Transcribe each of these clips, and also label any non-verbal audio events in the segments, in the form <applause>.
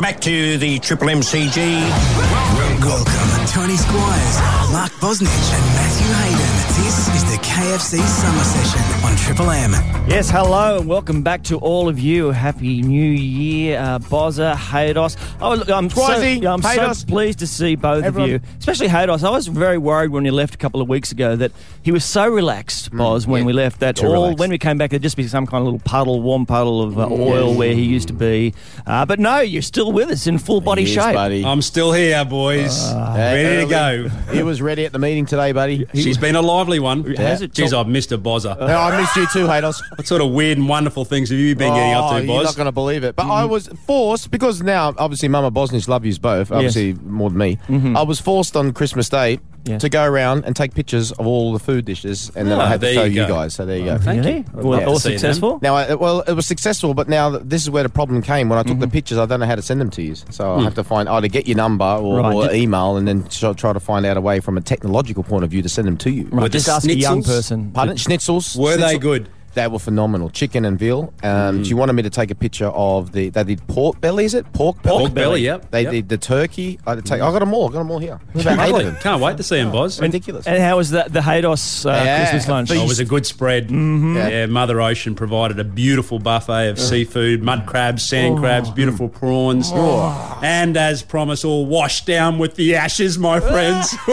Back to the Triple MCG. Welcome, Tony Squires, Mark Bosnich, and Matthew Hayden. This is the KFC Summer Session on Triple M. Yes, hello and welcome back to all of you. Happy New Year, uh, Bozza, Haydos. Oh, look, I'm, so, yeah, I'm so pleased to see both Everyone. of you, especially Haydos. I was very worried when he left a couple of weeks ago that he was so relaxed, Boz, when yeah, we left that too all relaxed. when we came back, there'd just be some kind of little puddle, warm puddle of uh, oil where he used to be. Uh, but no, you're still with us in full body Yes, shape. buddy. I'm still here, boys. Ah. Uh, ready to go. He was ready at the meeting today, buddy. She's been a lively one. Has it? Geez, I've missed a bozzer. Oh, I missed you too, Haydos. <laughs> What sort of weird and wonderful things have you been getting up Oh, to, you're boys? not going to believe it. But I mm. was forced, because now, obviously, Mama Bosnich love yous both, obviously more than me. Mm-hmm. I was forced on Christmas Day Yes. to go around and take pictures of all the food dishes, and then Ah, I had to there show you you, go. guys. So there you oh, go. Thank Really? you. Well, Love all to see them. successful? Now, I, well, it was successful, but now this is where the problem came. When I took the mm-hmm. pictures, I don't know how to send them to you. So I mm. have to find either get your number or, Right. or Did- email, and then try, try to find out a way from a technological point of view to send them to you. Right, just ask a young person. Pardon? Schnitzels. Were they good? They were phenomenal. Chicken and veal. Um, She wanted me to take a picture of the. They did pork belly, is it? Pork belly. Pork belly, yep. They yep. did the turkey. I had to take. I got them all. I got them all here. About eight of them. Can't wait to see them, boys. Ridiculous. And how was that, the Haydos uh, Yeah, Christmas lunch? Oh, it was a good spread. Mm-hmm. Yeah. Yeah. Mother Ocean provided a beautiful buffet of seafood, mud crabs, sand crabs, beautiful prawns, and as promised, all washed down with the ashes, my friends. <laughs>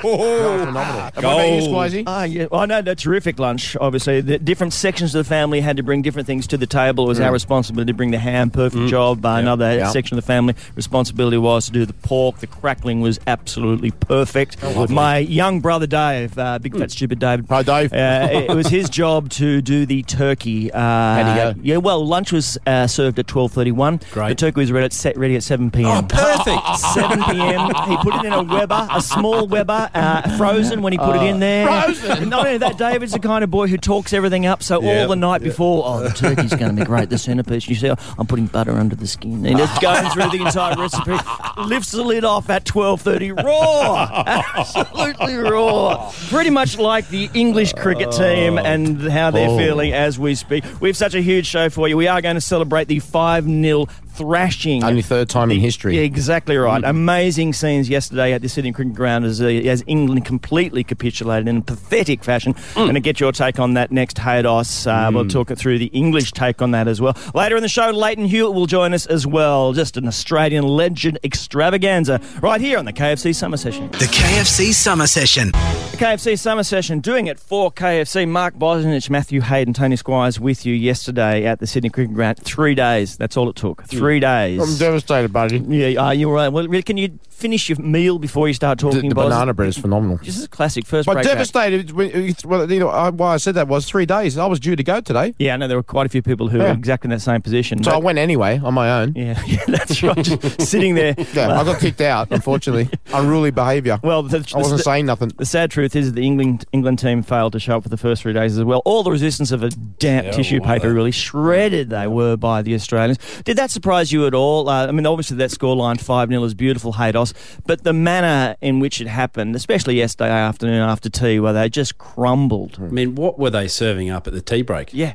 phenomenal. And what about you, Gold. Squizzy? Ah, yeah. I know the terrific lunch. Obviously, the different sections of the family had to bring different things to the table. It was our responsibility to bring the ham, perfect job. Uh, Another Yeah. section of the family responsibility was to do the pork. The crackling was absolutely perfect. My young brother Dave, uh, big fat stupid David. Hi, Dave. Uh, it was his <laughs> job to do the turkey. Uh, How'd he go? Yeah, well, lunch was uh, served at twelve thirty-one. Great. The turkey was ready at, set, ready at seven p.m. oh, perfect. <laughs> 7 p.m. He put it in a Weber, a small Weber, uh, frozen when he put it in there. Frozen? Not only that, David's the kind of boy who talks everything up. So all the night before, oh, the turkey's going to be great, the centerpiece. You see, I'm putting butter under the skin, and it's going through the entire recipe. Lifts the lid off at 12:30, raw, <laughs> absolutely raw. Pretty much like the English cricket team oh. and how they're Oh. feeling as we speak. We have such a huge show for you. We are going to celebrate the five 0 thrashing. Only third time in history. Yeah, exactly right. Amazing scenes yesterday at the Sydney Cricket Ground as, uh, as England completely capitulated in a pathetic fashion. Going to get your take on that next, Haydos. Uh, We'll talk it through the English take on that as well. Later in the show, Lleyton Hewitt will join us as well. Just an Australian legend extravaganza right here on the KFC Summer Session. The KFC Summer Session. The KFC Summer Session doing it for KFC. Mark Bosnich, Matthew Hayden, Tony Squires with you yesterday at the Sydney Cricket Ground. Three days. That's all it took. Three days. I'm devastated, buddy. Yeah, are you all right? Well, really, can you finish your meal before you start talking? the Boz? banana bread is phenomenal. This is a classic first But break. back. devastated. when- Well, you know, I, why I said that was three days. I was due to go today, Yeah, I know there were quite a few people who were exactly in that same position. so I went anyway on my own. yeah, <laughs> yeah, that's right. Just sitting there. <laughs> Yeah, I got kicked out. Unfortunately, <laughs> unruly behaviour. Well, the, I wasn't the, saying nothing. the sad truth is that the England England team failed to show up for the first three days as well. All the resistance of a damp Yeah, tissue paper that- really shredded they were by the Australians. Did that surprise you at all? Uh, I mean, obviously that scoreline 5 0 is beautiful, Haydos, but the manner in which it happened, especially yesterday afternoon after tea, where they just crumbled. I mean, what were they serving up at the tea break? Yeah.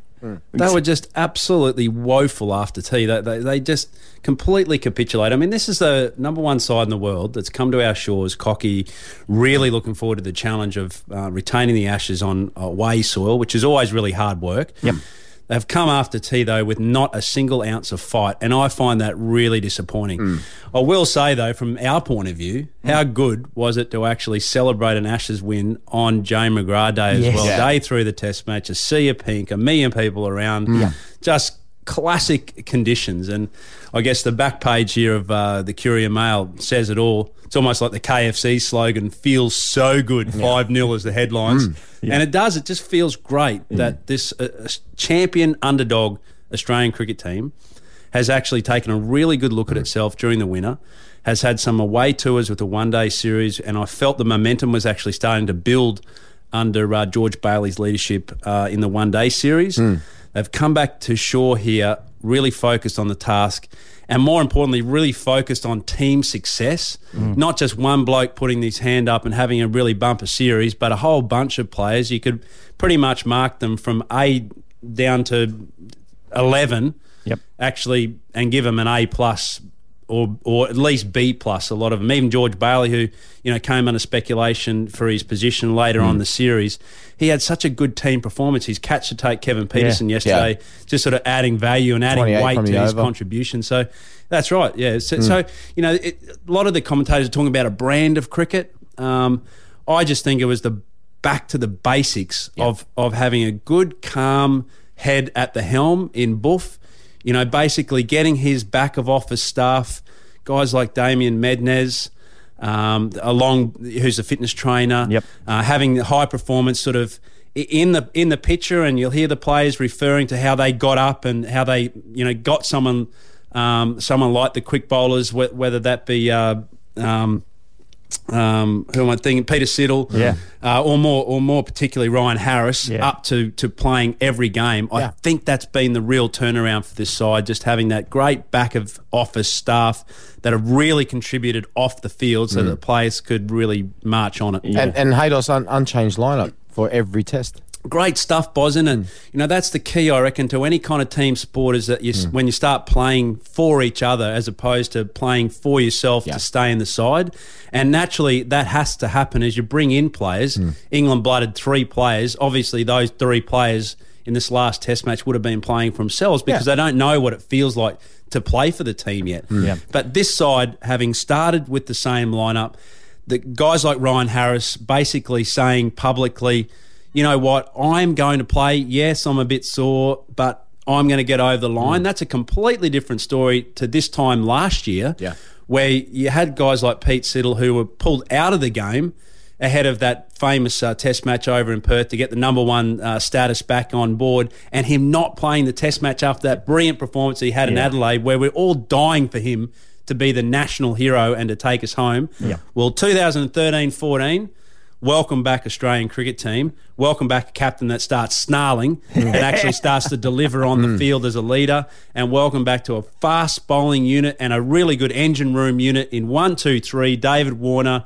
They were just absolutely woeful after tea. They, they, they just completely capitulate. I mean, this is the number one side in the world that's come to our shores, cocky, really looking forward to the challenge of uh, retaining the ashes on away soil, which is always really hard work. Yep. They've come after tea though with not a single ounce of fight, and I find that really disappointing. Hmm. I will say though, from our point of view, hmm. how good was it to actually celebrate an Ashes win on Jane McGrath Day as Yes. well? Yeah. Day through the Test match, a sea of pink, a million people around, hmm. just classic conditions. And I guess the back page here of uh, the Courier Mail says it all. It's almost like the KFC slogan feels so good. 5 0 is the headlines. And it does. It just feels great that this uh, uh, champion underdog Australian cricket team has actually taken a really good look at itself during the winter, has had some away tours with the one day series, and I felt the momentum was actually starting to build under uh, George Bailey's leadership uh, in the one day series. They've come back to shore here, really focused on the task. And more importantly, really focused on team success, mm. not just one bloke putting his hand up and having a really bumper series, but a whole bunch of players. You could pretty much mark them from A down to 11 Yep. actually and give them an A plus or or at least B plus. A lot of them, even George Bailey, who you know came under speculation for his position later on in the series, he had such a good team performance. His catch to take Kevin Pietersen yesterday, just sort of adding value and adding weight to his over. contribution. So that's right. Yeah. So, so you know, it, a lot of the commentators are talking about a brand of cricket. Um, I just think it was the back to the basics of of having a good, calm head at the helm in Boof. You know, basically getting his back of office staff, guys like Damian Mednis, um, along who's a fitness trainer, Yep. uh, having high performance sort of in the in the picture, and you'll hear the players referring to how they got up and how they you know got someone um, someone like the quick bowlers, wh- whether that be. Uh, um, um, who am I thinking? Peter Siddle, Yeah. uh, or more, or more particularly Ryan Harris, Yeah. up to to playing every game. I Yeah. think that's been the real turnaround for this side. Just having that great back of office staff that have really contributed off the field, so that the players could really march on it. And, and Haydos un- unchanged lineup for every test. Great stuff, Bosin, and you know that's the key, I reckon, to any kind of team sport is that you, s hmm. when you start playing for each other as opposed to playing for yourself Yeah. to stay in the side, and naturally that has to happen as you bring in players. Hmm. England blooded three players. Obviously, those three players in this last Test match would have been playing for themselves because Yeah. they don't know what it feels like to play for the team yet. Hmm. Yeah. But this side, having started with the same lineup, the guys like Ryan Harris basically saying publicly, you know what, I'm going to play. Yes, I'm a bit sore, but I'm going to get over the line. That's a completely different story to this time last year, Yeah. where you had guys like Pete Siddle who were pulled out of the game ahead of that famous uh, test match over in Perth to get the number one uh, status back on board, and him not playing the test match after that brilliant performance he had in Adelaide, where we're all dying for him to be the national hero and to take us home. Yeah. Well, 2013 14. Welcome back, Australian cricket team. Welcome back, a captain that starts snarling and actually <laughs> starts to deliver on the field as a leader. And welcome back to a fast bowling unit and a really good engine room unit in one, two, three. David Warner,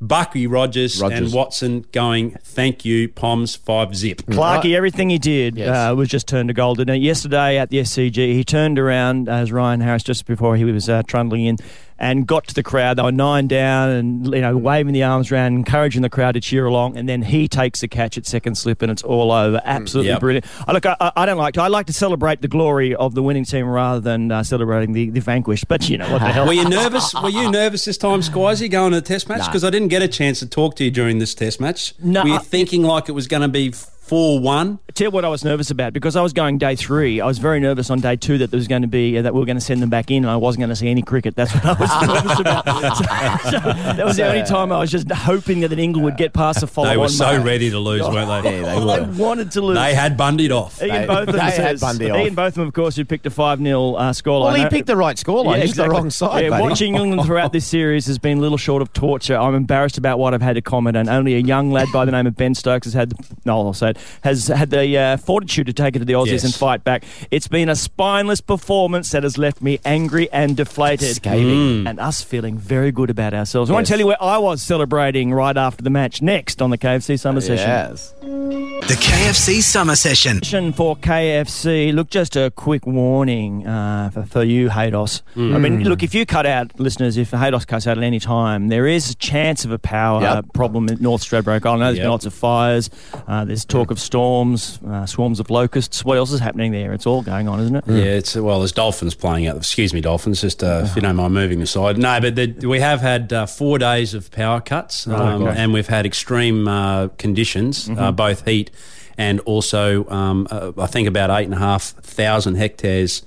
Bucky Rogers, Rogers. and Watson going, thank you, Poms, five zip. Clarkey, everything he did Yes. uh, was just turned to gold. And uh, yesterday at the SCG, he turned around as Ryan Harris just before he was uh, trundling in and got to the crowd. They were nine down and you know waving the arms around, encouraging the crowd to cheer along. And then he takes the catch at second slip, and it's all over. Absolutely Yep. brilliant. I look, I, I don't like to. I like to celebrate the glory of the winning team rather than uh, celebrating the, the vanquished. But you know what the <laughs> hell. Were you nervous? Were you nervous this time, Squizzy, going to the test match? Because I didn't get a chance to talk to you during this test match. No, Were you thinking like it was going to be 4 1? tell you what I was nervous about because I was going day three. I was very nervous on day two that there was going to be uh, that we were going to send them back in, and I wasn't going to see any cricket. That's what I was <laughs> nervous about. <laughs> So, so that was the only time I was just hoping that an England would get past the follow. They were so ready to lose, weren't they? <laughs> Yeah, they I were. wanted to lose. They had Bundied off. Ian They- Botham they had says, Bundy off. Ian Botham, of course, who picked a 5 0 uh, scoreline. Well, he Uh, picked the right scoreline. He's the wrong side, Yeah, buddy. watching England throughout this series has been little short of torture. I'm embarrassed about what I've had to comment on. Only a young lad by the name of Ben Stokes has had, no, I'll say it, has had the uh, fortitude to take it to the Aussies Yes. and fight back. It's been a spineless performance that has left me angry and deflated. Scathing. And us feeling very good about ourselves. I want Yes. to tell you where I was celebrating right after the match next on the KFC Summer Session. Yes. The KFC Summer Session. For KFC. Look, just a quick warning uh, for, for you, Haydos. I mean, look, if you cut out, listeners, if Haydos cuts out at any time, there is a chance of a power Yep. problem in North Stradbroke Island. I know there's been lots of fires. Uh, there's talk of storms, uh, swarms of locusts. What else is happening there? It's all going on, isn't it? Yeah, it's well, there's dolphins playing out. Excuse me, dolphins. Just uh, if you don't mind moving aside. No, but the, we have had uh, four days of power cuts, um, okay. and we've had extreme uh, conditions, uh, both heat and also um, uh, I think about eight and a half thousand hectares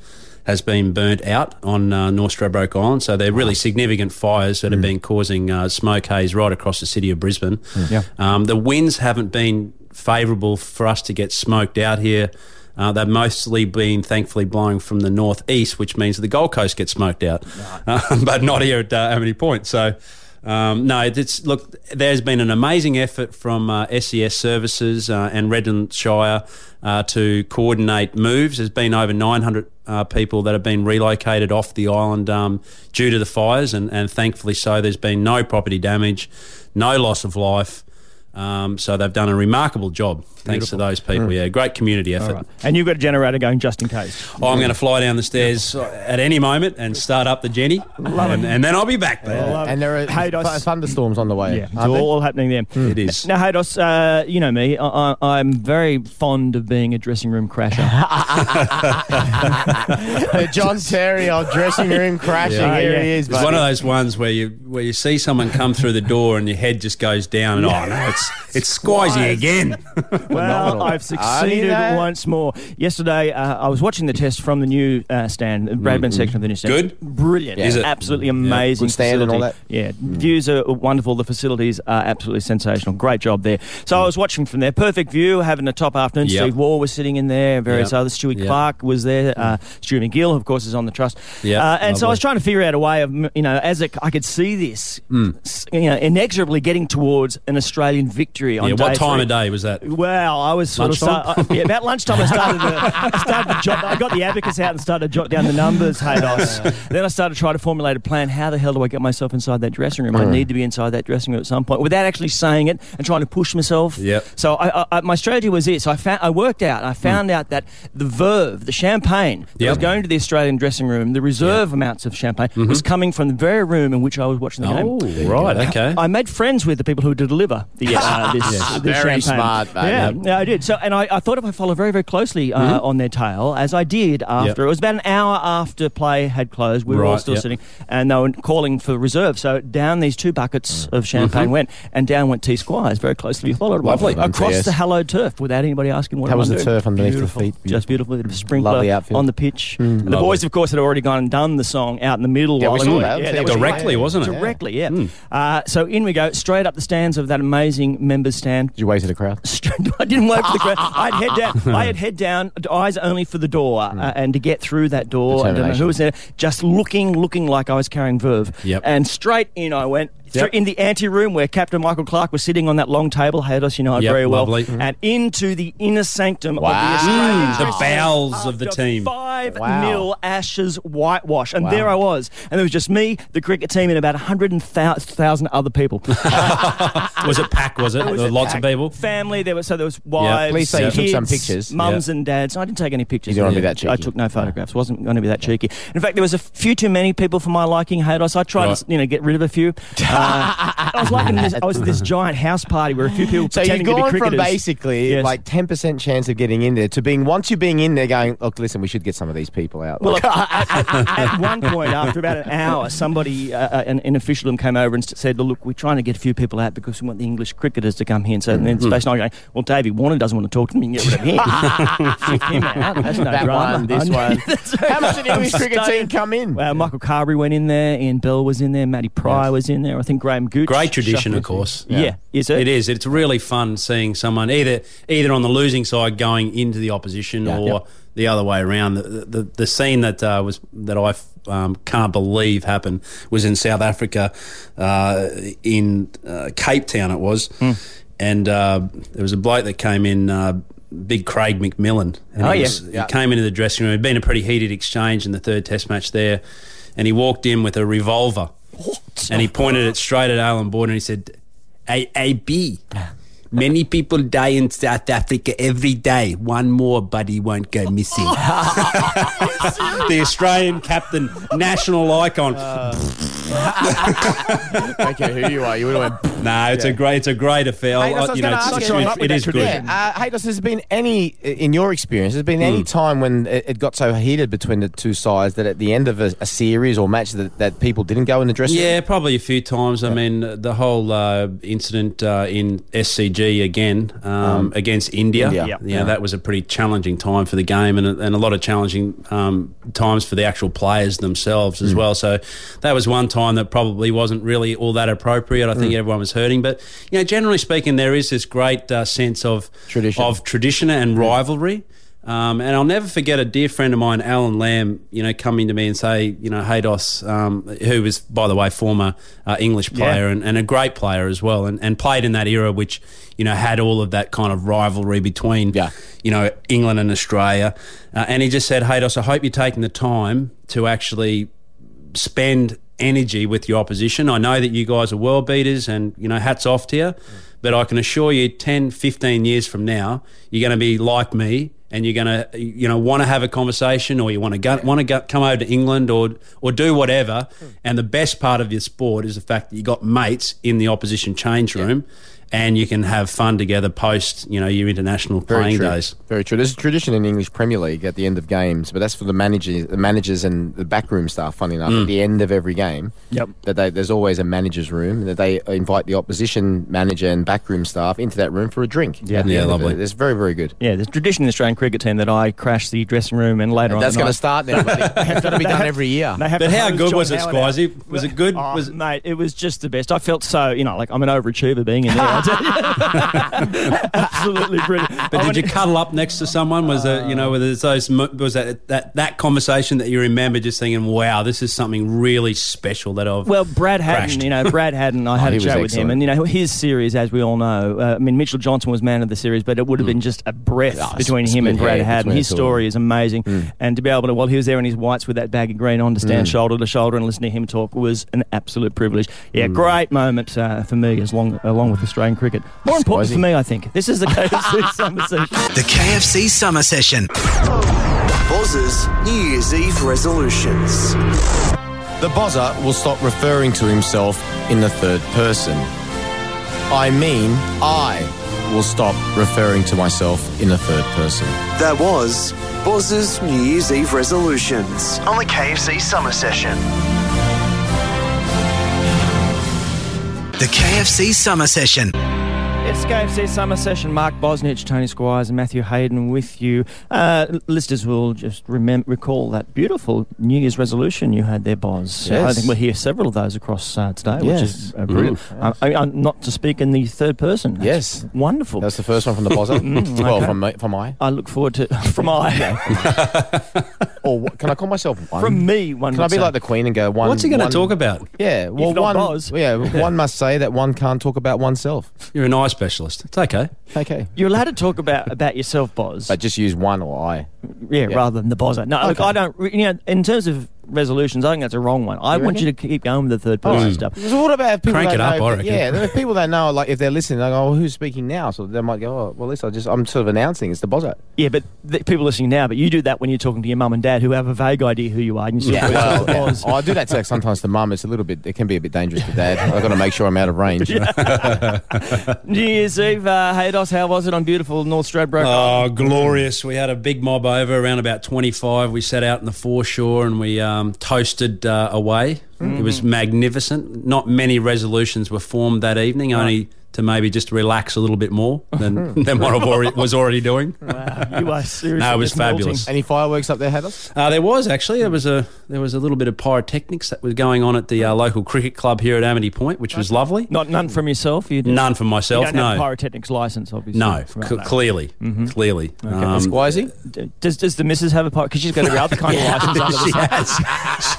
has been burnt out on uh, North Stradbroke Island. So they're really significant fires that have been causing uh, smoke haze right across the city of Brisbane. Yeah. Um, the winds haven't been favourable for us to get smoked out here. Uh, they've mostly been, thankfully, blowing from the northeast, which means the Gold Coast gets smoked out, uh, <laughs> but not here at uh, Amity Point. So, um, no, it's look. There's been an amazing effort from uh, SES Services uh, and Redland Shire uh, to coordinate moves. There's been over 900 uh, people that have been relocated off the island um, due to the fires, and, and thankfully so. There's been no property damage, no loss of life. Um, so they've done a remarkable job. Thanks to those people. Yeah, great community effort. Right. And you've got a generator going just in case. Oh, I'm going to fly down the stairs at any moment and start up the Jenny, Love and, and then I'll be back there. Love And there are Haydos. th- thunderstorms on the way. Yeah, it's aren't there? all happening there. It is. Now, Haydos, uh, you know me. I, I, I'm very fond of being a dressing room crasher. the <laughs> John Terry of dressing room crashing. Yeah. Here Yeah. he is. It's buddy. one of those ones where you where you see someone come through the door and your head just goes down and oh no, it's <laughs> it's Squizzy again. <laughs> well, I've succeeded once more. Yesterday, uh, I was watching the test from the new uh, stand, the Bradman section of the new stand. Good? Brilliant. Is it? Absolutely amazing. Good stand and all that? Yeah. Views are wonderful. The facilities are absolutely sensational. Great job there. So I was watching from there. Perfect view, having a top afternoon. Yep. Steve Waugh was sitting in there, various Yep. others. Stewie Yep. Clark was there. Uh, Stuart MacGill, of course, is on the trust. Yep. Uh, and so I was trying to figure out a way of, you know, as a, I could see this, s- you know, inexorably getting towards an Australian victory on yeah, what time three. of day was that? Well, I was sort of Lunchtime? start, uh, yeah, about lunchtime. I started to, I <laughs> started to jot. I got the abacus out and started to jot down the numbers. Haydos. then I started to try to formulate a plan. How the hell do I get myself inside that dressing room? I need to be inside that dressing room at some point without actually saying it and trying to push myself. Yep. So I, I, my strategy was this. I found I worked out. I found out that the verve, the champagne that was going to the Australian dressing room, the reserve amounts of champagne was coming from the very room in which I was watching the Oh, game. right, okay. I made friends with the people who deliver the, <laughs> uh, this, this Very champagne. smart. Yeah, yeah, I did. So, and I, I thought if I follow very, very closely uh, Mm-hmm. on their tail, as I did after, it was about an hour after play had closed. We were all still yep. sitting, and they were calling for reserve. So down these two buckets of champagne went, and down went T Squires, very closely followed. by- Mm-hmm. Lovely. across Yes. the hallowed turf without anybody asking what How was the doing. turf underneath the beautiful. feet? Just beautiful. Bit of sprinkler on the pitch. And the boys, of course, had already gone and done the song out in the middle. Yeah, we saw that. Yeah, that was directly, wasn't it? Directly, yeah. Uh, so in we go, straight up the stands of that amazing members stand. Did you wave to the crowd? I didn't wait for the crowd. <laughs> <laughs> I'd head down. <laughs> I had head down, eyes only for the door, uh, and to get through that door, I don't know who was there, just looking, looking like I was carrying verve. Yep. And straight in I went. Yep. In the ante room where Captain Michael Clarke was sitting on that long table, Haydos, you know it Yep, very well, lovely. and into the inner sanctum of the Australian Mm, the bowels of the team. Five Wow. nil Ashes whitewash, and Wow. there I was, and there was just me, the cricket team, and about hundred thousand other people. <laughs> Was it pack? Was it? It was There were lots pack. of people. Family. There was so there was wives. Please say you took some pictures. Mums and dads. I didn't take any pictures. You didn't wanna be that cheeky. I took no photographs. wasn't going to be that cheeky. In fact, there was a few too many people for my liking. Haydos. I tried Right. to you know get rid of a few. Uh, <laughs> I was liking this. I was at this <laughs> giant house party where a few people So you've pretending to be gone from basically Yes. like ten percent chance of getting in there to being once you're being in there going, look, listen, we should get some of these people out. Well, Like, at, <laughs> one point, after about an hour, somebody, uh, uh, an, an official, came over and said, "Look, we're trying to get a few people out because we want the English cricketers to come here." And so Mm-hmm. then Space Nine going, "Well, Davey Warner doesn't want to talk to me. You can get rid of him. <laughs> Him out. That's no that drama. one, this one. How much did the English cricket team come in? Well, Michael Carberry went in there. Ian Bell was in there. Matty Prior was in there. I think Graham Gooch. Great tradition, of course. Yeah, is it? It is. It's really fun seeing someone either either on the losing side going into the opposition Yeah. or Yep. the other way around. The the, the scene that uh, was that I um, can't believe happened was in South Africa, uh, in uh, Cape Town. It was, Hmm. and uh, there was a bloke that came in. Uh, Big Craig McMillan. And Oh, he yeah. was- He came into the dressing room. It'd been a pretty heated exchange in the third Test match there, and he walked in with a revolver and he pointed it straight at Allan Border and he said, "A A B, many people die in South Africa every day. One more buddy won't go missing." <laughs> <laughs> the Australian captain, national icon. <laughs> don't care who you are, you would have went. no, it's a great, it's a great affair. Hey, I I- you know, it's, ask it's- you. it's- it is good. Yeah, uh, hey, has there been any, in your experience, has there been any time when it, it got so heated between the two sides that at the end of a, a series or match that, that people didn't go in the dressing room? Yeah, probably a few times. I mean, the whole uh, incident uh, in SCG again um, against India. India. Yeah, Yeah. that was a pretty challenging time for the game, and, a- and a lot of challenging um, times for the actual players themselves as well. So that was one time that probably wasn't really all that appropriate. I think everyone was hurting, but you know, generally speaking, there is this great uh, sense of Tradition. of tradition and rivalry. Um, and I'll never forget a dear friend of mine, Allan Lamb, you know, coming to me and say, you know, Haydos, um, who was, by the way, former uh, English player and, and a great player as well, and, and played in that era which, you know, had all of that kind of rivalry between, Yeah. you know, England and Australia. Uh, and he just said, Haydos, I hope you're taking the time to actually spend energy with your opposition. I know that you guys are world beaters and, you know, hats off to you. But I can assure you 10, 15 years from now, you're going to be like me and you're going to, you know, want to have a conversation or you want to want to come over to England or, or do whatever. Hmm. And the best part of your sport is the fact that you got mates in the opposition change room and you can have fun together post, you know, your international Very playing true. days. Very true. There's a tradition in English Premier League at the end of games, but that's for the managers, the managers and the backroom staff. Funny enough, Mm. at the end of every game, Yep. that they, there's always a manager's room and that they invite the opposition manager and backroom staff into that room for a drink. Yeah. at Yeah, lovely. it. It's very very good. Yeah, there's a tradition in the Australian cricket team that I crash the dressing room and later on. That's going to start now. buddy. <laughs> It's to be done every year. But how good John was it, Howard Was it good? Oh, Was it- mate, it was just the best. I felt so, you know, like I'm an overachiever being in there. <laughs> I tell you. Absolutely brilliant. But I did you cuddle up next to someone? Was it you know? Was those was that that that conversation that you remember just thinking, "Wow, this is something really special that I've." Well, Brad Haddin, crashed. you know, Brad Haddin, I <laughs> had a was chat with him, and you know, his series, as we all know, uh, I mean, Mitchell Johnson was man of the series, but it would have been just a breath Ah, between him and Brad hair Haddin. His the two of story is amazing, and to be able to, while he was there in his whites with that bag of green on, to stand shoulder to shoulder and listen to him talk was an absolute privilege. Yeah, great moment uh, for me, as long along with Australian cricket. More important Squizzy. for me, I think. This is the <laughs> KFC summer session. The KFC Summer Session. Boz's New Year's Eve resolutions. The bozzer will stop referring to himself in the third person. I mean, I will stop referring to myself in the third person. That was Boz's New Year's Eve resolutions on the KFC Summer Session. The KFC Summer Session. It's KFC Summer Session. Mark Bosnich, Tony Squires, and Matthew Hayden with you. Uh, listeners will just remem- recall that beautiful New Year's resolution you had there, Boz. Uh, I think we'll hear several of those across uh, today, which is Yes. uh, brilliant. Uh, I, I, not to speak in the third person. That's Yes. Wonderful. That's the first one from the bozzer. <laughs> Well, okay. from me, from I. I look forward to <laughs> from I <laughs> Or what- can I call myself one? from me. One Can I be say. like the Queen and go one? What's he going to talk about? Yeah, well, not one. Boz. Yeah, one must say that one can't talk about oneself. You're an eye specialist. It's okay. Okay, You're allowed to talk about about yourself, Boz. but just use one or I. yeah, yeah. rather than the bozzer. No, look, I don't. You know, in terms of resolutions, I think that's a wrong one. I You want reckon? you to keep going with the third person stuff. So what about if people Crank it up, know, I reckon. Yeah, there are people that know, like if they're listening, they go, "Oh, who's speaking now?" So they might go, "Oh, well, this I just I'm sort of announcing it's the bozzer." Yeah, but the people listening now, but you do that when you're talking to your mum and dad who have a vague idea who you are. And you Yeah, yeah, well, yeah. Oh, I do that to sometimes to mum. It's a little bit. It can be a bit dangerous to dad. I've got to make sure I'm out of range. <laughs> New Year's Eve, uh, Haydos, how was it on beautiful North Stradbroke? Oh, glorious. We had a big mob over around about 25. We sat out in the foreshore and we um, toasted uh, away. It was magnificent. Not many resolutions were formed that evening, only to maybe just relax a little bit more than, <laughs> than what I already, was already doing. <laughs> Wow, you are <laughs> seriously No, it was just melting. fabulous. Any fireworks up there, Heather? Uh, there was actually there was a there was a little bit of pyrotechnics that was going on at the uh, local cricket club here at Amity Point, which was lovely. Not none from yourself. You did- None for You myself. don't have No, pyrotechnics license, obviously. no, Right, c- no. clearly, clearly. Um, Squizzy? D- Does does the missus have a pyro? Because she's got every other kind of license she has.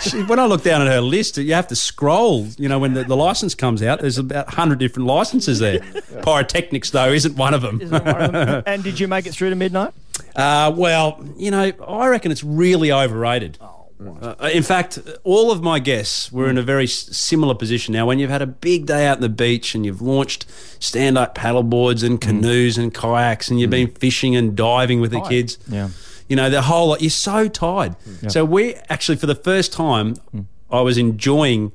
She- <laughs> she- when I look down at her list, you have to scroll. You know, when the, the license comes out, there's about 100 different licenses there. Pyrotechnics, though, isn't one of them. Isn't one of them? <laughs> and did you make it through to midnight? Uh, well, you know, I reckon it's really overrated. Uh, in fact, all of my guests were in a very s- similar position. Now, when you've had a big day out on the beach and you've launched stand up paddle boards and canoes and kayaks and you've been fishing and diving with the kids, Yeah. You know, the whole lot, you're so tired. So, we actually, for the first time, mm. I was enjoying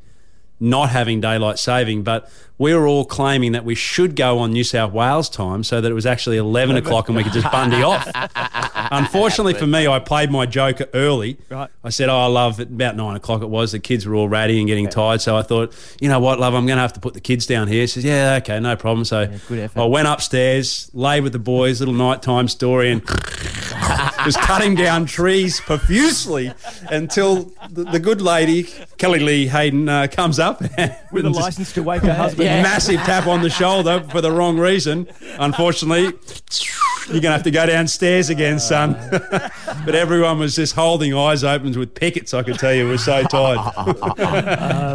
not having daylight saving, but we were all claiming that we should go on New South Wales time so that it was actually 11 o'clock and we could just bundy off. <laughs> Unfortunately for me, I played my joker early. Right. I said, Oh, I love it. About nine o'clock it was. The kids were all ratty and getting tired. So I thought, you know what, love, I'm going to have to put the kids down here. She says, Yeah, okay, no problem. So good. I went upstairs, lay with the boys, little nighttime story, and <laughs> was cutting down trees profusely until the, the good lady, Kelly Lee Hayden, uh, comes up <laughs> With a license to wake her husband. Massive tap on the shoulder for the wrong reason. Unfortunately, you're going to have to go downstairs again, son. <laughs> <laughs> but everyone was just holding eyes open with pickets, I could tell you. We're so tired. <laughs>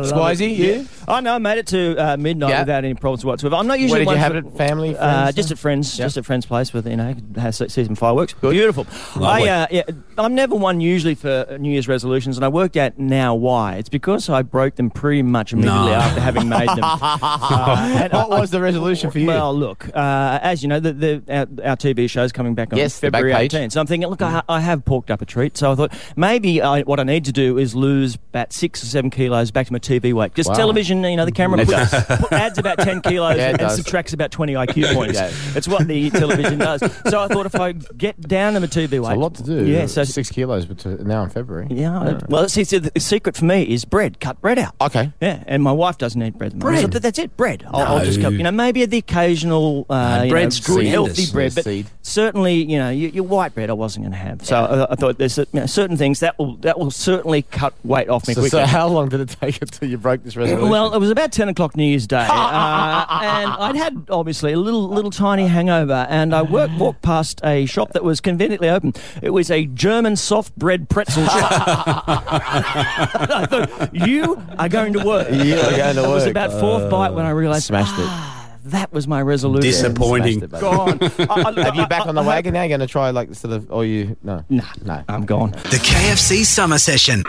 Squizzy, you? Oh no, I made it to uh, midnight Yeah. without any problems whatsoever. I'm not Where usually did one you have it? Family, Uh, friends? just at friends, Yeah. just at friends' place with you know has see some fireworks. Beautiful. Lovely. I uh, yeah, I'm never one usually for New Year's resolutions, and I worked out now why. It's because I broke them pretty much immediately No. after having made them. Uh, and What I- was the resolution for you? Well, look, uh, as you know, the, the, our, our TV show's coming back on Yes, February. Mm. 18th. So I'm thinking, look, I, I have porked up a treat. So I thought maybe I, what I need to do is lose about six or seven kilos back to my TV weight. Because Wow. television, you know, the camera puts, put- adds about 10 <laughs> kilos Yeah, and subtracts about 20 IQ <laughs> points. Yeah. It's what the television does. So I thought if I get down to my TV weight. It's a lot to do. Yeah, so. six kilos between now in February. Yeah, well, see, see, the secret for me is bread. Cut bread out. Okay. Yeah, and my wife doesn't eat bread. Bread? So that's it, bread. I'll, I'll just cut, you know, maybe the occasional, uh, No, bread's know, good, healthy bread, but. Certainly, you know, your, your white bread I wasn't going to have. So I, I thought there's you know, certain things that will that will certainly cut weight off me So, quickly. so how long did it take until you broke this resolution? Well, it was about ten o'clock New Year's Day, <laughs> uh, and I'd had obviously a little, little tiny hangover, and I worked, walked past a shop that was conveniently open. It was a German soft bread pretzel shop. <laughs> <laughs> I thought you are going to work. You are going to work. It was about fourth bite when I realised smashed it. "Ah, That was my resolution. Disappointing. Smashed it, baby. Gone. <laughs> I- I- Have you back on the wagon now? You're going to try like sort of, or you no? Nah, No. I'm gone. The KFC Summer Session.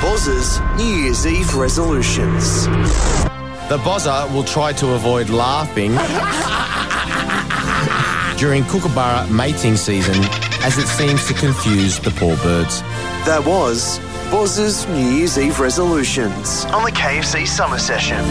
Boz's New Year's Eve resolutions. The bozzer will try to avoid laughing <laughs> during Kookaburra mating season, as it seems to confuse the poor birds. That was Boz's New Year's Eve resolutions on the KFC Summer Session.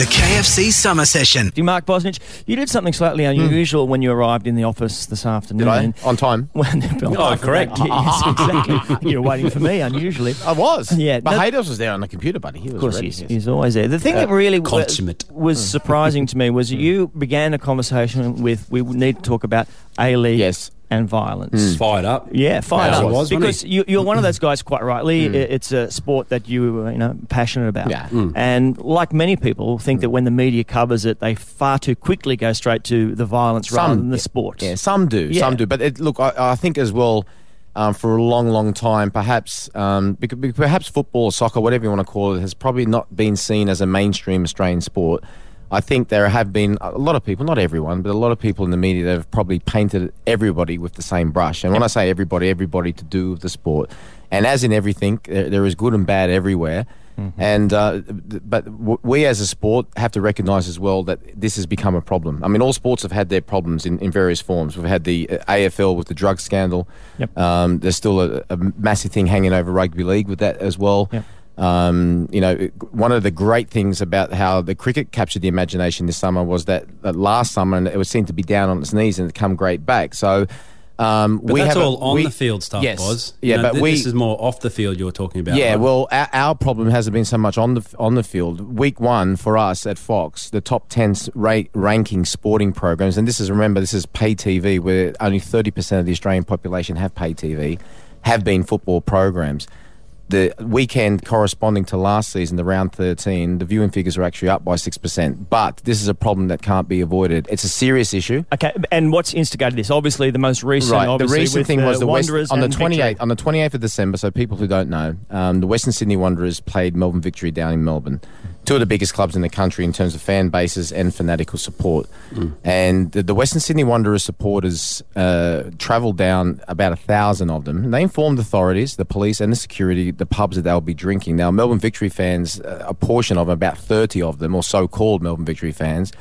The KFC Summer Session. Mark Bosnich, you did something slightly hmm. unusual when you arrived in the office this afternoon. Did I And- on time? <laughs> When, Oh, <laughs> correct. yes, exactly. you were waiting for me, unusually. I was. Yeah, but no- Haydos was there on the computer, buddy. He was Of course, ready. he's, yes. he's always there. The thing that uh, really Consummate. was hmm. surprising to me was <laughs> you began a conversation with we need to talk about A League Yes. and violence. Fired up. Yeah, fired As up. was, because you, you're one of those guys, quite rightly. i- It's a sport that you are, you know passionate about, Yeah. and like many people, think that when the media covers it, they far too quickly go straight to the violence rather than the sport. Yeah, some do, Yeah. some do. But it, look, I, I think as well, um, for a long, long time, perhaps, um, bec- bec- perhaps football, soccer, whatever you want to call it, has probably not been seen as a mainstream Australian sport. I think there have been a lot of people, not everyone, but a lot of people in the media that have probably painted everybody with the same brush. And when I say everybody, everybody to do with the sport. And as in everything, there, there is good and bad everywhere. And uh, but we as a sport have to recognise as well that this has become a problem. I mean, all sports have had their problems in, in various forms. We've had the uh, AFL with the drug scandal. Yep. Um, there's still a, a massive thing hanging over rugby league with that as well. Yep. Um, you know, one of the great things about how the cricket captured the imagination this summer was that, that last summer and it was seen to be down on its knees and it come great back. So. Um, But we that's have a- all on we- the field stuff, yes. Boz. Yeah, You know, but th- we this is more off the field you're talking about. yeah, right? well, our, our problem hasn't been so much on the on the field. Week one for us at Fox, the top ten ra- ranking sporting programs, and this is remember this is pay TV, where only thirty percent of the Australian population have pay TV, have been football programs. The weekend corresponding to last season, the round 13, the viewing figures are actually up by 6%. But this is a problem that can't be avoided. It's a serious issue. Okay, and what's instigated this? Obviously, the most recent. Right. The recent thing was the West, Wanderers on the and twenty Victory. eighth on the twenty eighth of December. So people who don't know, um, the Western Sydney Wanderers played Melbourne Victory down in Melbourne, two of the biggest clubs in the country in terms of fan bases and fanatical support. And the, the Western Sydney Wanderers supporters uh, travelled down about a thousand of them. And they informed authorities, the police, and the security, the pubs that they'll be drinking. Now, Melbourne Victory fans, uh, a portion of them, about thirty of them, or so-called Melbourne Victory fans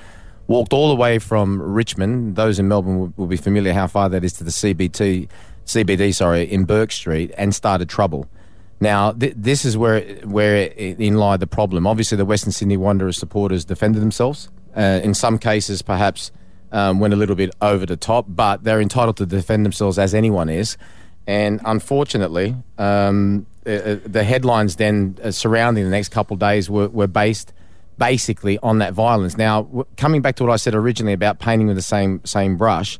walked all the way from Richmond. Those in Melbourne will, will be familiar how far that is to the CBT, CBD, sorry, in Bourke Street, and started trouble. Now, th- this is where where in lie the problem. Obviously, the Western Sydney Wanderers supporters defended themselves. Uh, in some cases, perhaps um, went a little bit over the top, but they're entitled to defend themselves as anyone is. And unfortunately, um, uh, uh, the headlines then uh, surrounding the next couple of days were, were based basically on that violence. Now, w- coming back to what I said originally about painting with the same same brush,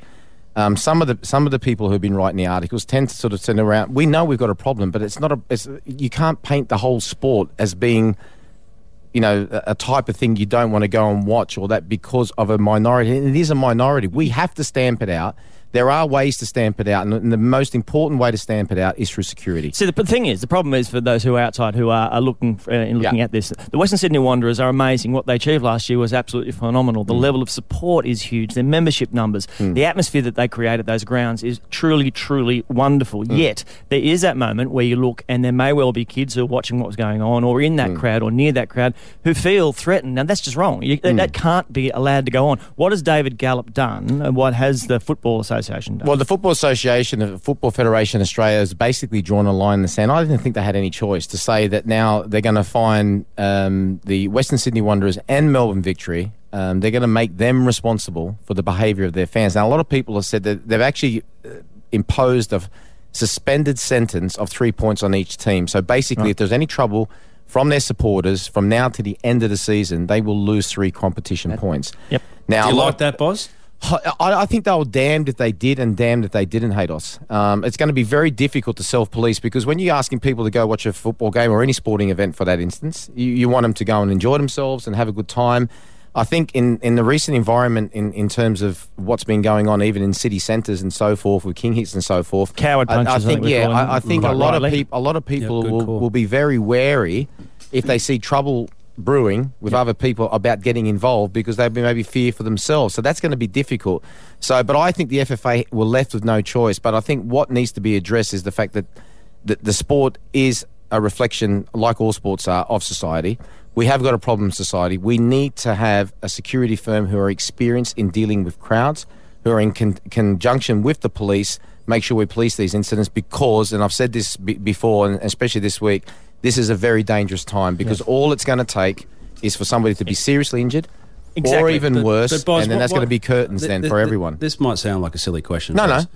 um, some of the some of the people who've been writing the articles tend to sort of turn around. We know we've got a problem, but it's not a. It's, you can't paint the whole sport as being, you know, a, a type of thing you don't want to go and watch, or that because of a minority. And it is a minority. We have to stamp it out. There are ways to stamp it out, and, the most important way to stamp it out is through security. See, the thing is, the problem is for those who are outside who are, are looking uh, in looking Yeah. at this. The Western Sydney Wanderers are amazing. What they achieved last year was absolutely phenomenal. Mm. The level of support is huge. Their membership numbers, the atmosphere that they create at those grounds is truly, truly wonderful. Mm. Yet there is that moment where you look, and there may well be kids who are watching what was going on, or in Mm. that crowd, or near that crowd, who feel threatened. Now that's just wrong. You, that- Mm. That can't be allowed to go on. What has David Gallop done? And what has the Football Association done? Well, the Football Association, the Football Federation Australia has basically drawn a line in the sand. I didn't think they had any choice to say that now they're going to fine um, the Western Sydney Wanderers and Melbourne Victory. Um, they're going to make them responsible for the behaviour of their fans. Now, a lot of people have said that they've actually uh, imposed a suspended sentence of three points on each team. So basically, if there's any trouble from their supporters from now to the end of the season, they will lose three competition points. Yep. Now, Do you like that, Boz? I, I think they were damned if they did and damned if they didn't hate us. Um, it's going to be very difficult to self police because when you're asking people to go watch a football game or any sporting event for that instance, you, you want them to go and enjoy themselves and have a good time. I think in, in the recent environment, in, in terms of what's been going on, even in city centres and so forth, with King Hits and so forth, Coward I- I, punches, I think yeah, I, I think a lot of people, a lot of people will, will be very wary if they see trouble brewing with other people about getting involved because they may maybe fear for themselves. So that's going to be difficult. So, but I think the FFA were left with no choice. But I think what needs to be addressed is the fact that the, the sport is a reflection, like all sports are, of society. We have got a problem in society. We need to have a security firm who are experienced in dealing with crowds, who are in con- conjunction with the police, make sure we police these incidents because, and I've said this be- before, and especially this week, this is a very dangerous time because all it's going to take is for somebody to be seriously injured. Or even But- worse, but Boz, and then what- that's going to be curtains th- then th- for th- everyone. This might sound like a silly question. No, Boz.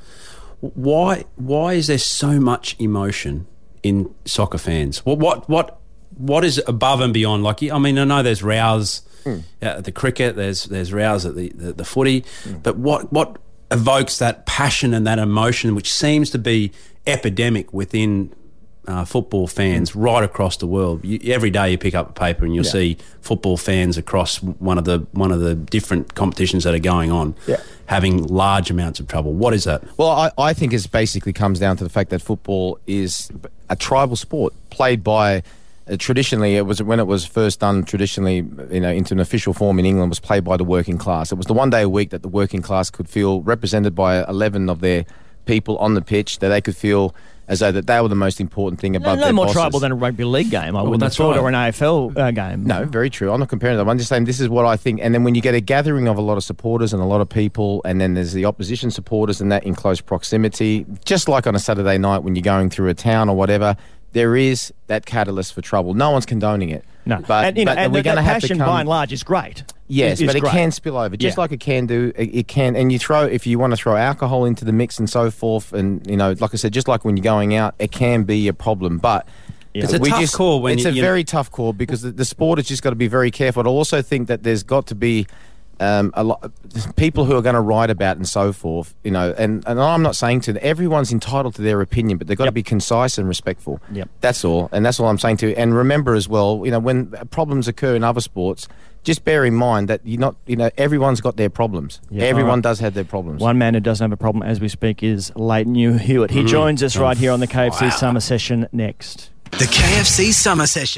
no. Why? Why is there so much emotion in soccer fans? What? What? What? What is above and beyond? Like, I mean, I know there's rows Hmm. at the cricket. There's there's rows at the the, the footy. Hmm. But what? What evokes that passion and that emotion, which seems to be epidemic within uh, football fans Hmm. right across the world. You, every day you pick up a paper and you'll see football fans across one of the one of the different competitions that are going on, Yeah. having large amounts of trouble. What is that? Well, I, I think it basically comes down to the fact that football is a tribal sport played by. Uh, traditionally, it was when it was first done. Traditionally, you know, into an official form in England, was played by the working class. It was the one day a week that the working class could feel represented by eleven of their people on the pitch. That they could feel as though that they were the most important thing no, above no their more bosses. tribal than a rugby league game. I wouldn't that's have thought, right. or an AFL uh, game. No, very true. I'm not comparing them. I'm just saying this is what I think. And then when you get a gathering of a lot of supporters and a lot of people, and then there's the opposition supporters and that in close proximity, just like on a Saturday night when you're going through a town or whatever, there is that catalyst for trouble. No one's condoning it. No, but, and, you know, but and we're going to have to passion come. by and large is great. Yes, It- it's but it great. can spill over, just Yeah. like it can do. It, it can, and you throw if you want to throw alcohol into the mix and so forth, and you know, like I said, just like when you're going out, it can be a problem. But It's a we tough just- call when it's you- a you- very tough call because the, the sport has just got to be very careful. I also think that there's got to be. Um, a lot people who are going to write about and so forth, you know, and, and I'm not saying to everyone's entitled to their opinion, but they've got to be concise and respectful. Yep. That's all, and that's all I'm saying to you. And remember as well, you know, when problems occur in other sports, just bear in mind that you're not, you know, everyone's got their problems. Yeah, Everyone alright. does have their problems. One man who doesn't have a problem as we speak is Lleyton New Hewitt. He mm-hmm. joins us right here on the KFC Summer Session next. The KFC Summer Session.